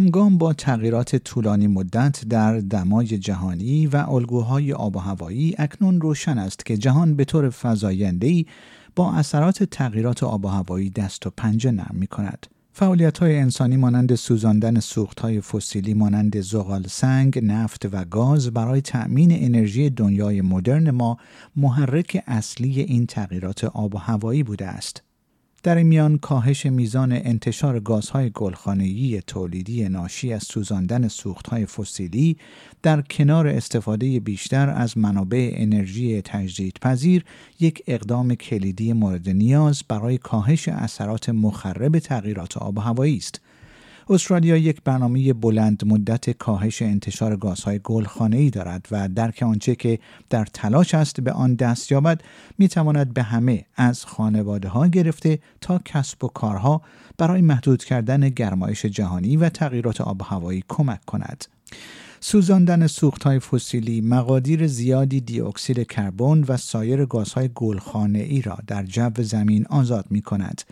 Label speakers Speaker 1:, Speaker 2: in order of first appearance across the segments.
Speaker 1: همگام با تغییرات طولانی مدت در دمای جهانی و الگوهای آب و هوایی اکنون روشن است که جهان به طور فزاینده‌ای با اثرات تغییرات آب و هوایی دست و پنجه نرم می کند. انسانی مانند سوزاندن سوخت های فسیلی مانند زغال سنگ، نفت و گاز برای تأمین انرژی دنیای مدرن ما محرک اصلی این تغییرات آب و هوایی بوده است. در این میان کاهش میزان انتشار گازهای گلخانه‌ای تولیدی ناشی از سوزاندن سوختهای فسیلی در کنار استفاده بیشتر از منابع انرژی تجدیدپذیر یک اقدام کلیدی مورد نیاز برای کاهش اثرات مخرب تغییرات آب و هوایی است. استرالیا یک برنامه بلند مدت کاهش انتشار گازهای ای دارد و درک آنچه که در تلاش است به آن دست یابد می تواند به همه از خانواده ها گرفته تا کسب و کارها برای محدود کردن گرمایش جهانی و تغییرات آب هوایی کمک کند. سوزاندن های فسیلی مقادیر زیادی دی اکسید کربن و سایر گازهای ای را در جو زمین آزاد می کند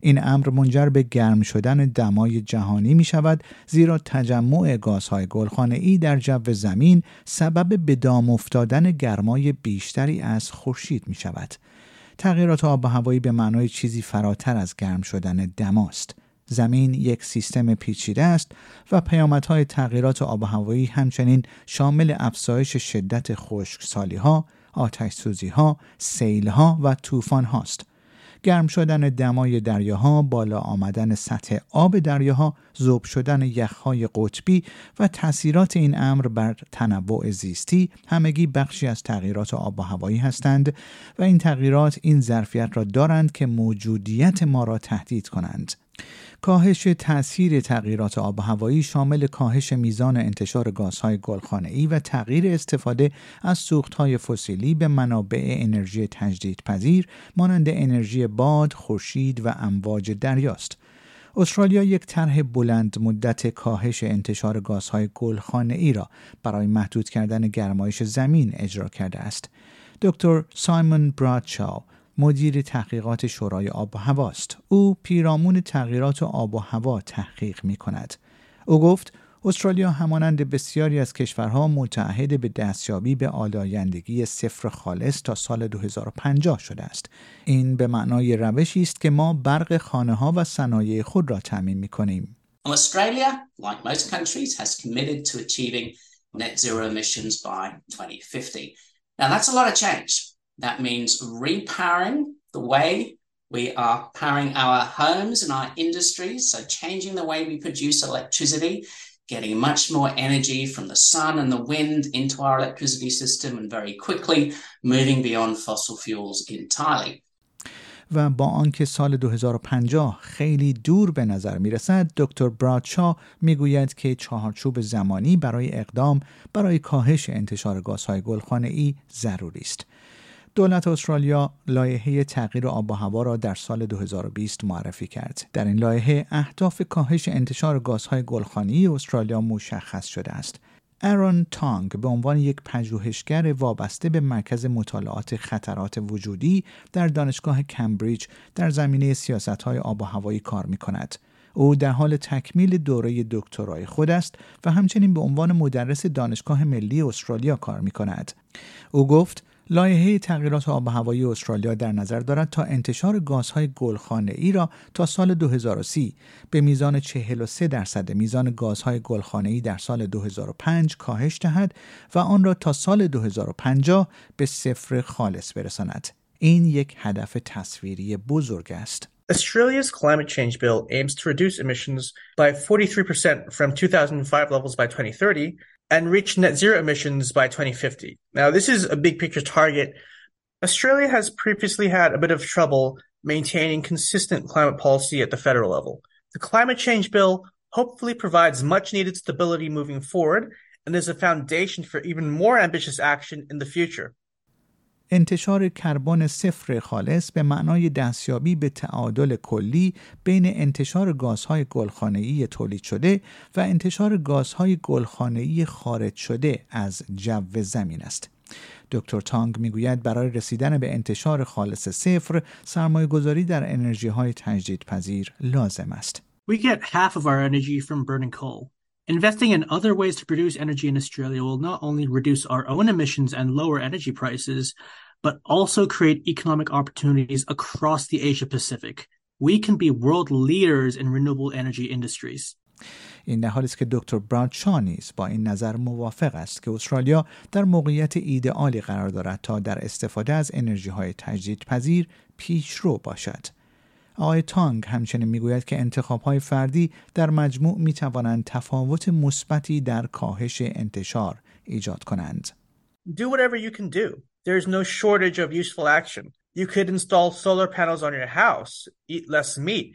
Speaker 1: این امر منجر به گرم شدن دمای جهانی می شود زیرا تجمع گازهای گلخانه ای در جو زمین سبب به دام افتادن گرمای بیشتری از خورشید می شود. تغییرات آب و هوایی به معنای چیزی فراتر از گرم شدن دماست. زمین یک سیستم پیچیده است و پیامدهای تغییرات آب و هوایی همچنین شامل افزایش شدت خشکسالی ها، آتش سوزی ها، سیل ها و طوفان هاست. گرم شدن دمای دریاها، بالا آمدن سطح آب دریاها، ذوب شدن یخهای قطبی و تاثیرات این امر بر تنوع زیستی همگی بخشی از تغییرات آب و هوایی هستند و این تغییرات این ظرفیت را دارند که موجودیت ما را تهدید کنند. کاهش تاثیر تغییرات آب و هوایی شامل کاهش میزان انتشار گازهای گلخانه‌ای و تغییر استفاده از سوختهای فسیلی به منابع انرژی تجدیدپذیر مانند انرژی باد، خورشید و امواج دریاست. استرالیا یک طرح بلند مدت کاهش انتشار گازهای گلخانه‌ای را برای محدود کردن گرمایش زمین اجرا کرده است. دکتر سایمون برادشاو مدیر تحقیقات شورای آب و هواست. او پیرامون تغییرات آب و هوا تحقیق می کند. او گفت استرالیا همانند بسیاری از کشورها متعهد به دستیابی به آلایندگی صفر خالص تا سال 2050 شده است. این به معنای روشی است که ما برق خانه ها و صنایع خود را تعمین می کنیم.
Speaker 2: Australia, like most countries, has committed to achieving net zero emissions by 2050. Now that's a lot of change. That means repowering the way we are powering our homes and our industries. So, changing the way we produce electricity, getting much more energy from the sun and the wind into our electricity system, and very quickly moving beyond fossil fuels entirely.
Speaker 1: و با آنکه سال 2050 خیلی دور به نظر می رسد دکتر برادشا می گوید که چهارچوب زمانی برای اقدام برای کاهش انتشار گازهای گلخانه ای ضروری است دولت استرالیا لایحه تغییر آب و هوا را در سال 2020 معرفی کرد. در این لایحه اهداف کاهش انتشار گازهای گلخانی استرالیا مشخص شده است. ارون تانگ به عنوان یک پژوهشگر وابسته به مرکز مطالعات خطرات وجودی در دانشگاه کمبریج در زمینه سیاست های آب و هوایی کار می کند. او در حال تکمیل دوره دکترای خود است و همچنین به عنوان مدرس دانشگاه ملی استرالیا کار می کند. او گفت لایحه تغییرات آب و هوایی استرالیا در نظر دارد تا انتشار گازهای گلخانه ای را تا سال 2030 به میزان 43 درصد میزان گازهای گلخانه ای در سال 2005 کاهش دهد و آن را تا سال 2050 به صفر خالص برساند. این یک هدف تصویری بزرگ است.
Speaker 3: Australia's climate change bill aims to reduce emissions by 43% from 2005 levels by 2030 and reach net zero emissions by 2050. Now, this is a big picture target. Australia has previously had a bit of trouble maintaining consistent climate policy at the federal level. The climate change bill hopefully provides much needed stability moving forward and is a foundation for even more ambitious action in the future.
Speaker 1: انتشار کربن صفر خالص به معنای دستیابی به تعادل کلی بین انتشار گازهای گلخانه‌ای تولید شده و انتشار گازهای گلخانه‌ای خارج شده از جو زمین است. دکتر تانگ می‌گوید برای رسیدن به انتشار خالص صفر سرمایه گذاری در انرژی های تجدید پذیر لازم است.
Speaker 4: We get half of our energy from burning coal.
Speaker 3: Investing in other ways to produce energy in Australia will not only reduce our own emissions and lower energy prices, but also create economic opportunities across the Asia Pacific. We can be world leaders in renewable energy industries.
Speaker 1: این در حالی است که دکتر برادشا نیز با این نظر موافق است که استرالیا در موقعیت ایدئالی قرار دارد تا در استفاده از انرژی های تجدیدپذیر پیشرو باشد. آقای تانگ همچنین می‌گوید که انتخاب های فردی در مجموع می توانند تفاوت مثبتی در کاهش انتشار ایجاد کنند.
Speaker 3: Do whatever you can do. There is no shortage of useful action. You could install solar panels on your house, eat less meat,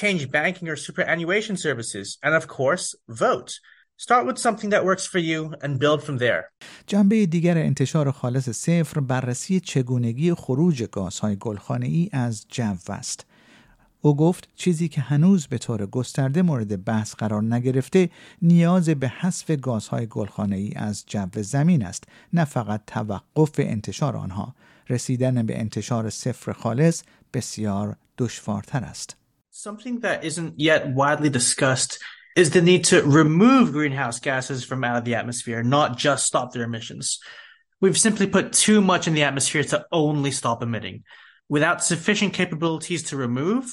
Speaker 3: change banking or superannuation services, and of course, vote. Start with something that works for you and build from there.
Speaker 1: جنبه دیگر انتشار خالص صفر بررسی چگونگی خروج گازهای گلخانه‌ای از جو است. او گفت چیزی که هنوز به طور گسترده مورد بحث قرار نگرفته نیاز به حذف گازهای گلخانه‌ای از جو زمین است نه فقط توقف انتشار آنها رسیدن به انتشار صفر خالص بسیار دشوارتر است
Speaker 3: Something that isn't yet widely discussed is the need to remove greenhouse gases from out of the atmosphere, not just stop their emissions. We've simply put too much in the atmosphere to only stop emitting. Without sufficient capabilities to remove,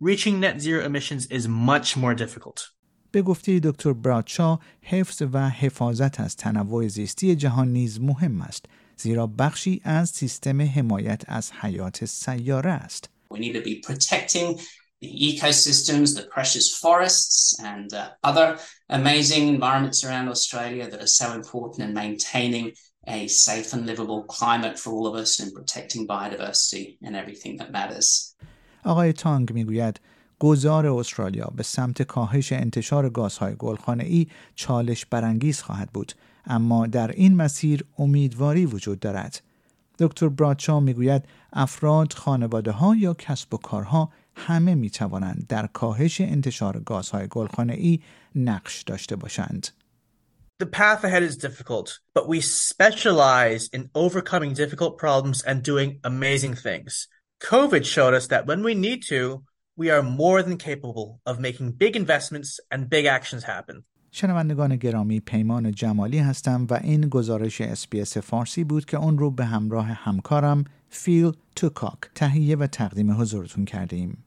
Speaker 3: reaching net zero emissions is much more difficult.
Speaker 1: به گفته دکتر برادشا حفظ و حفاظت از تنوع زیستی جهان نیز مهم است زیرا بخشی از سیستم حمایت از حیات سیاره است.
Speaker 2: We need to be protecting the ecosystems, the precious forests, and uh, other amazing environments around Australia that are so important in maintaining a safe and livable climate for all of us and protecting biodiversity and everything that matters.
Speaker 1: آقای تانگ می‌گوید گذار استرالیا به سمت کاهش انتشار گازهای گلخانه‌ای چالش برانگیز خواهد بود اما در این مسیر امیدواری وجود دارد دکتر برادشا می‌گوید افراد خانواده ها یا کسب و کارها همه می توانند در کاهش انتشار گازهای گلخانه‌ای نقش داشته باشند.
Speaker 3: The path ahead is difficult, but we specialize in overcoming difficult problems and doing amazing things. COVID showed us that when we need to, we are more than capable of making big investments and big actions happen.
Speaker 1: شنوندگان گرامی پیمان جمالی هستم و این گزارش اسپیس فارسی بود که اون رو به همراه همکارم فیل توکاک تهیه و تقدیم حضورتون کردیم.